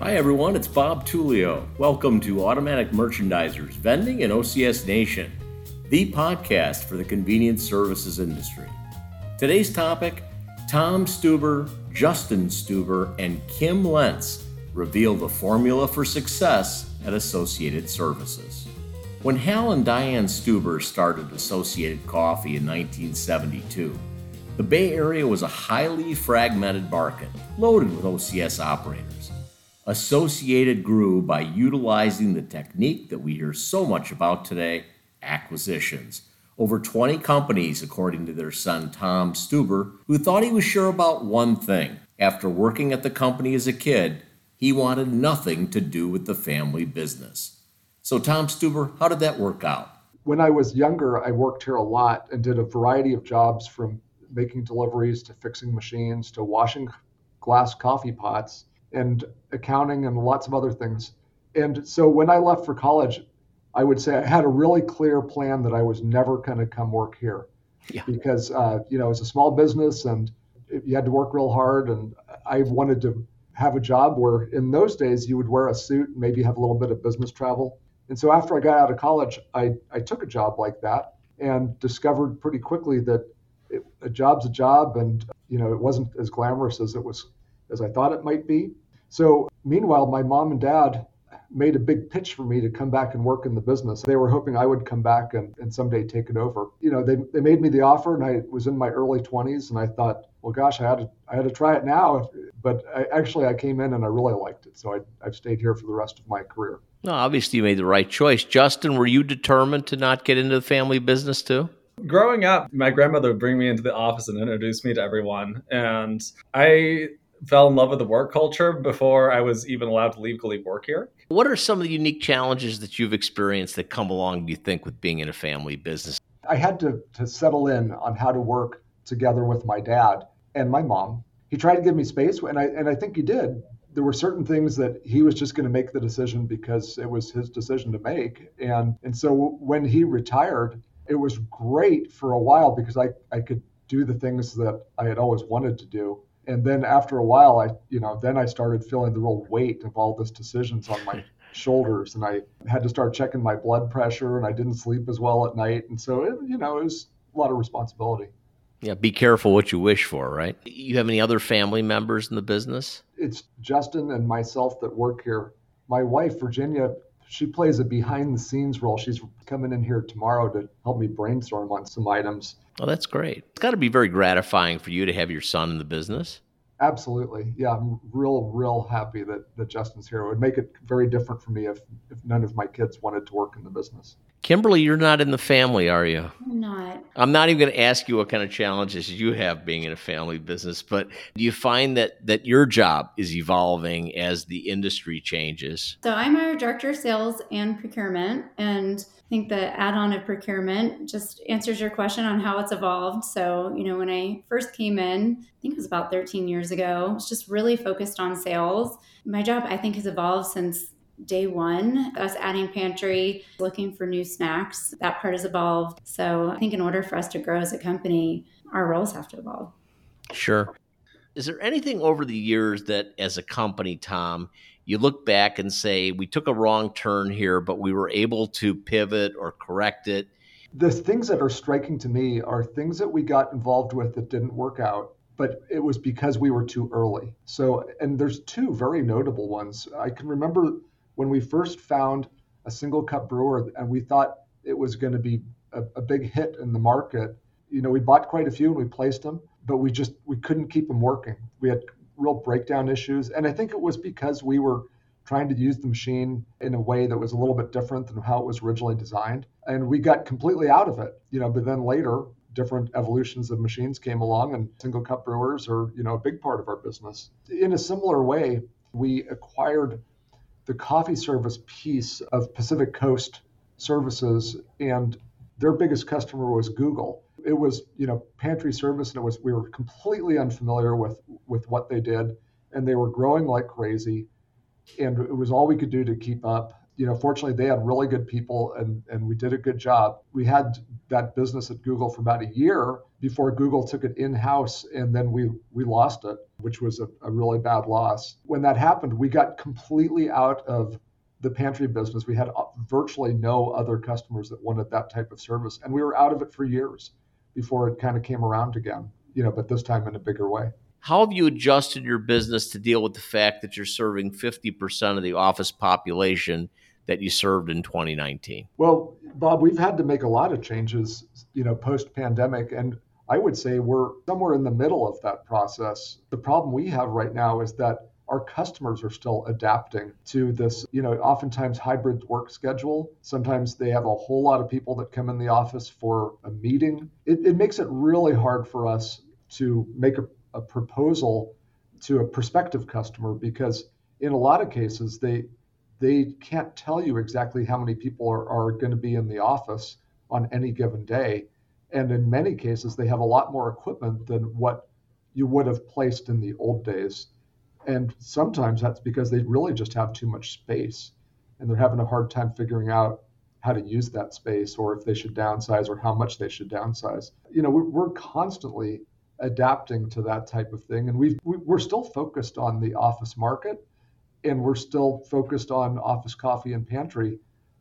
Hi, everyone, it's Bob Tullio. Welcome to Automatic Merchandisers Vending and OCS Nation, the podcast for the convenience services industry. Today's topic Tom Steuber, Justin Steuber, and Kim Lenz reveal the formula for success at Associated Services. When Hal and Diane Steuber started Associated Coffee in 1972, the Bay Area was a highly fragmented market loaded with OCS operators. Associated grew by utilizing the technique that we hear so much about today acquisitions. Over 20 companies, according to their son Tom Steuber, who thought he was sure about one thing. After working at the company as a kid, he wanted nothing to do with the family business. So, Tom Steuber, how did that work out? When I was younger, I worked here a lot and did a variety of jobs from making deliveries to fixing machines to washing glass coffee pots and accounting and lots of other things. And so when I left for college, I would say I had a really clear plan that I was never going to come work here. Yeah. Because, uh, you know, it's a small business and you had to work real hard. And I wanted to have a job where in those days you would wear a suit and maybe have a little bit of business travel. And so after I got out of college, I, I took a job like that and discovered pretty quickly that it, a job's a job and, you know, it wasn't as glamorous as it was as I thought it might be. So, meanwhile, my mom and dad made a big pitch for me to come back and work in the business. They were hoping I would come back and, and someday take it over. You know, they, they made me the offer and I was in my early 20s and I thought, well, gosh, I had to, I had to try it now. But I, actually, I came in and I really liked it. So I, I've stayed here for the rest of my career. No, obviously, you made the right choice. Justin, were you determined to not get into the family business too? Growing up, my grandmother would bring me into the office and introduce me to everyone. And I fell in love with the work culture before I was even allowed to legally work here. What are some of the unique challenges that you've experienced that come along, do you think, with being in a family business? I had to, to settle in on how to work together with my dad and my mom. He tried to give me space, and I, and I think he did. There were certain things that he was just going to make the decision because it was his decision to make. And, and so when he retired, it was great for a while because I, I could do the things that I had always wanted to do and then after a while, I, you know, then I started feeling the real weight of all this decisions on my shoulders, and I had to start checking my blood pressure, and I didn't sleep as well at night, and so it, you know, it was a lot of responsibility. Yeah, be careful what you wish for, right? You have any other family members in the business? It's Justin and myself that work here. My wife, Virginia, she plays a behind the scenes role. She's coming in here tomorrow to help me brainstorm on some items. Oh, that's great. It's got to be very gratifying for you to have your son in the business. Absolutely. Yeah, I'm real, real happy that, that Justin's here. It would make it very different for me if, if none of my kids wanted to work in the business. Kimberly, you're not in the family, are you? I'm not. I'm not even going to ask you what kind of challenges you have being in a family business, but do you find that that your job is evolving as the industry changes? So I'm our director of sales and procurement, and I think the add-on of procurement just answers your question on how it's evolved. So, you know, when I first came in, I think it was about 13 years ago, it's just really focused on sales. My job, I think, has evolved since day one, us adding pantry, looking for new snacks, that part has evolved. So I think in order for us to grow as a company, our roles have to evolve. Sure. Is there anything over the years that, as a company, Tom, you look back and say, we took a wrong turn here, but we were able to pivot or correct it? The things that are striking to me are things that we got involved with that didn't work out but it was because we were too early. So, and there's two very notable ones. I can remember when we first found a single cup brewer and we thought it was going to be a, a, big hit in the market, you know, we bought quite a few and we placed them, but we just we couldn't keep them working. We had real breakdown issues, and I think it was because we were trying to use the machine in a way that was a little bit different than how it was originally designed, and we got completely out of it. You know, but then later different evolutions of machines came along and single cup brewers are you know a big part of our business in a similar way we acquired the coffee service piece of Pacific Coast Services, and their biggest customer was Google. It was, you know, pantry service, and it was we were completely unfamiliar with with what they did, and they were growing like crazy, and it was all we could do to keep up. you know, fortunately, they had really good people and, and we did a good job. We had that business at Google for about a year before Google took it in house and then we, we lost it, which was a, a really bad loss. When that happened, we got completely out of the pantry business. We had uh, virtually no other customers that wanted that type of service. And we were out of it for years before it kind of came around again, you know, but this time in a bigger way. How have you adjusted your business to deal with the fact that you're serving 50% of the office population that you served in 2019? Well, Bob, we've had to make a lot of changes, you know, post pandemic. And I would say we're somewhere in the middle of that process. The problem we have right now is that our customers are still adapting to this, you know, oftentimes hybrid work schedule. Sometimes they have a whole lot of people that come in the office for a meeting. It, it makes it really hard for us to make a, a proposal to a prospective customer because in a lot of cases they they can't tell you exactly how many people are, are going to be in the office on any given day. And in many cases, they have a lot more equipment than what you would have placed in the old days. And sometimes that's because they really just have too much space and they're having a hard time figuring out how to use that space or if they should downsize or how much they should downsize. You know, we're, constantly adapting to that type of thing. And we've, we're still focused on the office market and we're still focused on office coffee and pantry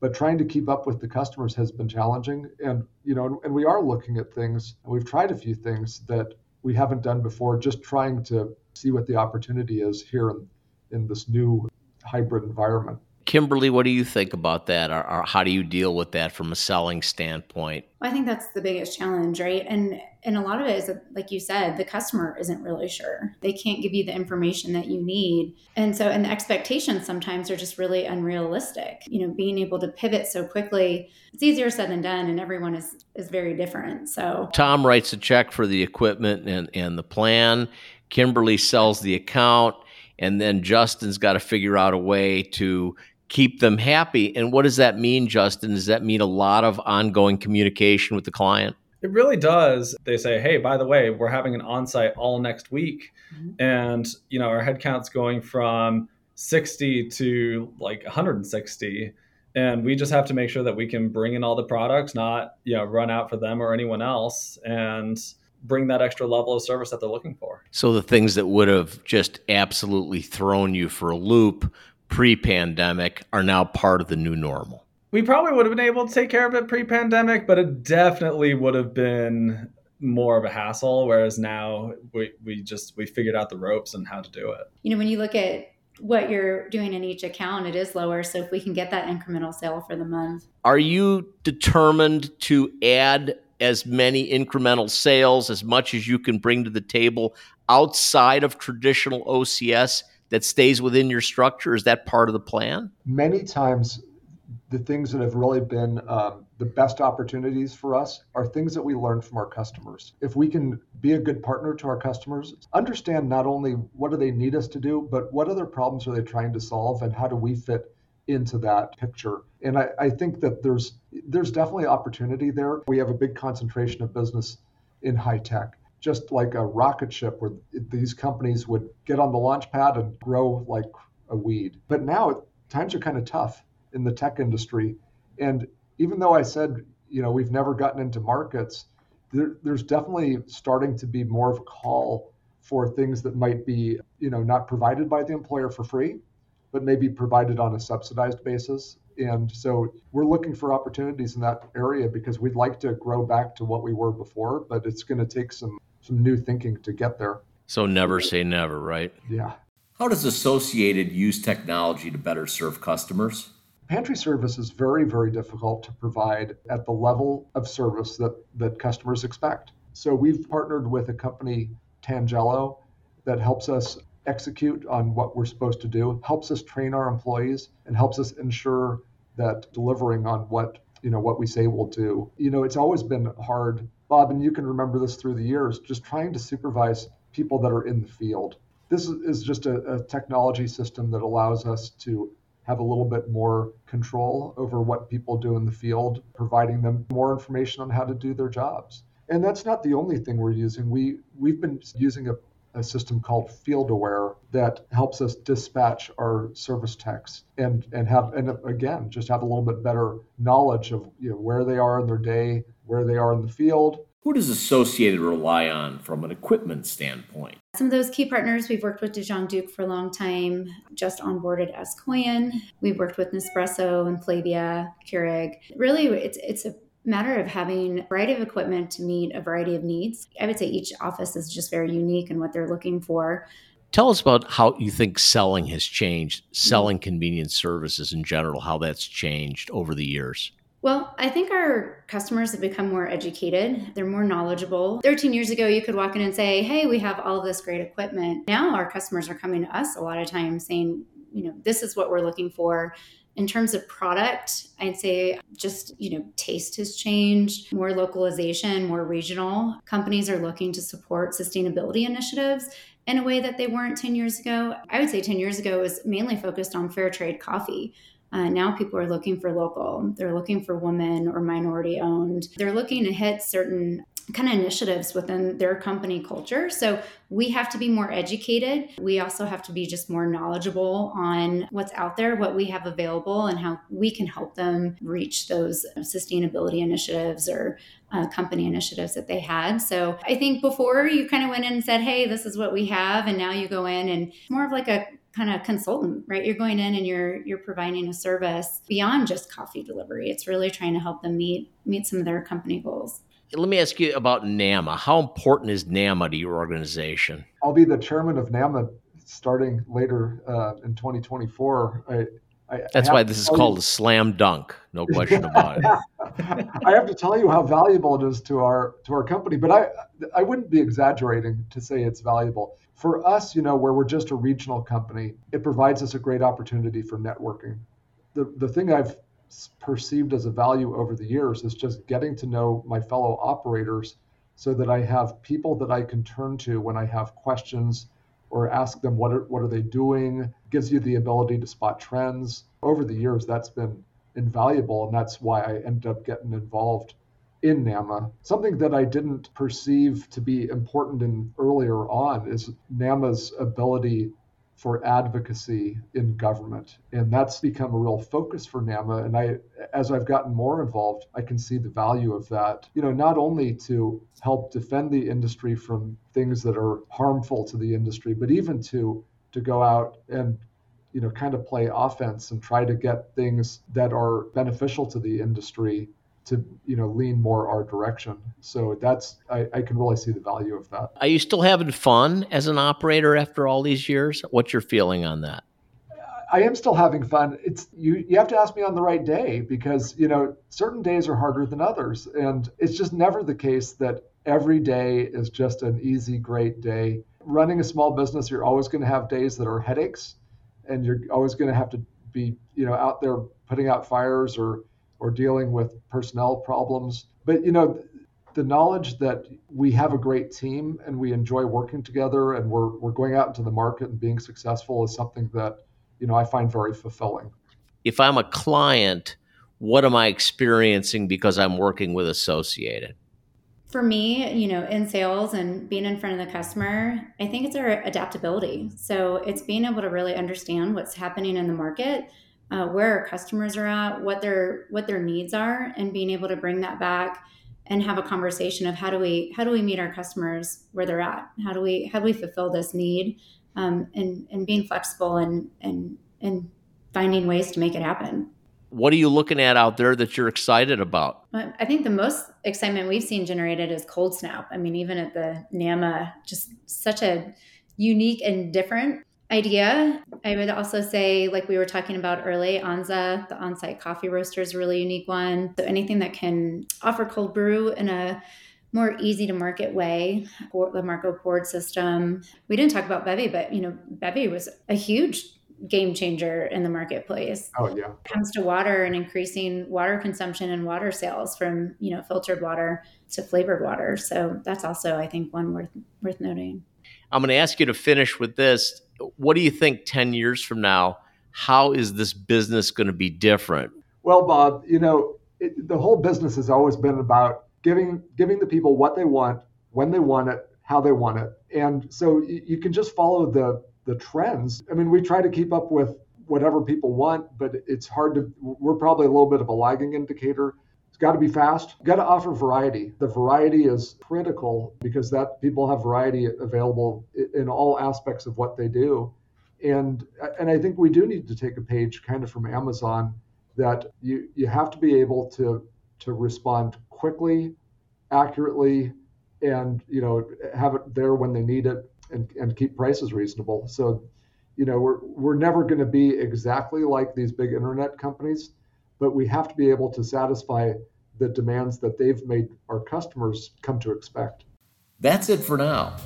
but trying to keep up with the customers has been challenging and you know and we are looking at things and we've tried a few things that we haven't done before just trying to see what the opportunity is here in, in this new hybrid environment Kimberly, what do you think about that? Or, or, how do you deal with that from a selling standpoint? Well, I think that's the biggest challenge, right? And and a lot of it is like you said, the customer isn't really sure. They can't give you the information that you need. And so and the expectations sometimes are just really unrealistic. You know, being able to pivot so quickly, it's easier said than done and everyone is is very different. So Tom writes a check for the equipment and, and the plan. Kimberly sells the account and then Justin's got to figure out a way to keep them happy. And what does that mean, Justin? Does that mean a lot of ongoing communication with the client? It really does. They say, "Hey, by the way, we're having an on-site all next week," mm-hmm. and you know our headcount's going from 60 to like 160, and we just have to make sure that we can bring in all the products, not you know run out for them or anyone else, and bring that extra level of service that they're looking for. So the things that would have just absolutely thrown you for a loop pre pandemic are now part of the new normal? We probably would have been able to take care of it pre pandemic, but it definitely would have been more of a hassle. Whereas now we, we just we figured out the ropes and how to do it. You know, when you look at what you're doing in each account, it is lower. So if we can get that incremental sale for the month. Are you determined to add as many incremental sales as much as you can bring to the table outside of traditional OCS that stays within your structure? Is that part of the plan? Many times, the things that have really been um, the best opportunities for us are things that we learn from our customers. If we can be a good partner to our customers, understand not only what do they need us to do, but what other problems are they trying to solve and how do we fit into that picture. And I, I think that there's there's definitely opportunity there. We have a big concentration of business in high tech just like a rocket ship where these companies would get on the launch pad and grow like a weed. But now times are kind of tough in the tech industry. And even though I said, you know, we've never gotten into markets, there, there's definitely starting to be more of a call for things that might be, you know, not provided by the employer for free, but maybe provided on a subsidized basis. And so we're looking for opportunities in that area because we'd like to grow back to what we were before, but it's going to take some some new thinking to get there. So never say never, right? Yeah. How does Associated use technology to better serve customers? Pantry service is very, very difficult to provide at the level of service that, that customers expect. So we've partnered with a company, Tangelo, that helps us execute on what we're supposed to do, helps us train our employees, and helps us ensure that delivering on what you know what we say we'll do. You know, it's always been hard Bob, and you can remember this through the years, just trying to supervise people that are in the field. This is just a, a technology system that allows us to have a little bit more control over what people do in the field, providing them more information on how to do their jobs. And that's not the only thing we're using. We we've been using a a system called FieldAware that helps us dispatch our service techs and and have and again just have a little bit better knowledge of you know where they are in their day, where they are in the field. Who does Associated rely on from an equipment standpoint? Some of those key partners we've worked with DeJong Duke for a long time, just onboarded as Koyen. We've worked with Nespresso and Flavia, Keurig. Really, it's it's a matter of having a variety of equipment to meet a variety of needs. I would say each office is just very unique in what they're looking for. Tell us about how you think selling has changed, mm-hmm. selling convenience services in general, how that's changed over the years. Well, I think our customers have become more educated. They're more knowledgeable. 13 years ago, you could walk in and say, Hey, we have all this great equipment. Now, our customers are coming to us a lot of times saying, You know, this is what we're looking for. In terms of product, I'd say just, you know, taste has changed, more localization, more regional. Companies are looking to support sustainability initiatives in a way that they weren't 10 years ago. I would say 10 years ago was mainly focused on fair trade coffee. Uh, now people are looking for local. They're looking for women or minority owned. They're looking to hit certain kind of initiatives within their company culture. So we have to be more educated. We also have to be just more knowledgeable on what's out there, what we have available, and how we can help them reach those sustainability initiatives or uh, company initiatives that they had. So I think before you kind of went in and said, hey, this is what we have. And now you go in and more of like a kind of consultant right you're going in and you're you're providing a service beyond just coffee delivery it's really trying to help them meet meet some of their company goals let me ask you about NAMA. How important is NAMA to your organization? I'll be the chairman of NAMA starting later uh, in 2024. I, I, That's I why this is called you, a slam dunk. No question about it. I have to tell you how valuable it is to our to our company, but I I wouldn't be exaggerating to say it's valuable for us, you know, where we're just a regional company, it provides us a great opportunity for networking. The, the thing I've perceived as a value over the years is just getting to know my fellow operators so that I have people that I can turn to when I have questions or ask them what are, what are they doing gives you the ability to spot trends over the years that's been invaluable and that's why I ended up getting involved in NAMA. Something that I didn't perceive to be important in earlier on is NAMA's ability for advocacy in government. And that's become a real focus for NAMA. And I as I've gotten more involved, I can see the value of that. You know, not only to help defend the industry from things that are harmful to the industry, but even to to go out and you know kind of play offense and try to get things that are beneficial to the industry to you know lean more our direction. So that's I, I, can really see the value of that. Are you still having fun as an operator after all these years? What's your feeling on that? I am still having fun. It's you you have to ask me on the right day because you know certain days are harder than others, and it's just never the case that every day is just an easy, great day. Running a small business, you're always going to have days that are headaches, and you're always going to have to be you know out there putting out fires or or dealing with personnel problems. But you know, the knowledge that we have a great team and we enjoy working together and we're we're going out into the market and being successful is something that you know I find very fulfilling. If I'm a client, what am I experiencing because I'm working with Associated? For me, you know, in sales and being in front of the customer, I think it's our adaptability. So it's being able to really understand what's happening in the market uh, where our customers are at, what their what their needs are, and being able to bring that back and have a conversation of how do we how do we meet our customers where they're at? How do we how do we fulfill this need? Um, and and being flexible and and and finding ways to make it happen. What are you looking at out there that you're excited about? I think the most excitement we've seen generated is Cold Snap. I mean, even at the NAMA, just such a unique and different idea. I would also say, like we were talking about early, Anza, the on site coffee roaster is a really unique one. So anything that can offer cold brew in a more easy to market way, or the Marco Port system. We didn't talk about Bevy, but you know, Bevy was a huge game changer in the marketplace. Oh yeah. It comes to water and increasing water consumption and water sales from, you know, filtered water to flavored water. So that's also I think one worth worth noting. I'm going to ask you to finish with this. What do you think 10 years from now? How is this business going to be different? Well, Bob, you know, it, the whole business has always been about giving giving the people what they want, when they want it, how they want it, And so you can just follow the the trends. I mean, we try to keep up with whatever people want, but it's hard to. We're probably a little bit of a lagging indicator. Got to be fast. Got to offer variety. The variety is critical because that people have variety available in all aspects of what they do. And and I think we do need to take a page kind of from Amazon that you you have to be able to to respond quickly, accurately, and you know have it there when they need it and, and keep prices reasonable. So, you know, we're we're never going to be exactly like these big internet companies, but we have to be able to satisfy the demands that they've made our customers come to expect. That's it for now.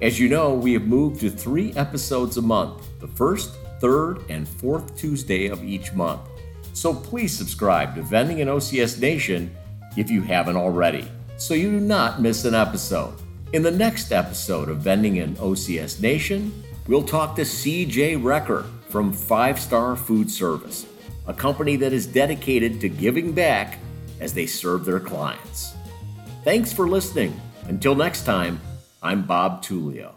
As you know, we have moved to three episodes a month, the first, third, and fourth Tuesday of each month. So please subscribe to Vending in OCS Nation if you haven't already, so you do not miss an episode. In the next episode of Vending in OCS Nation, we'll talk to CJ Recker from Five Star Food Service, a company that is dedicated to giving back as they serve their clients. Thanks for listening. Until next time, I'm Bob Tullio.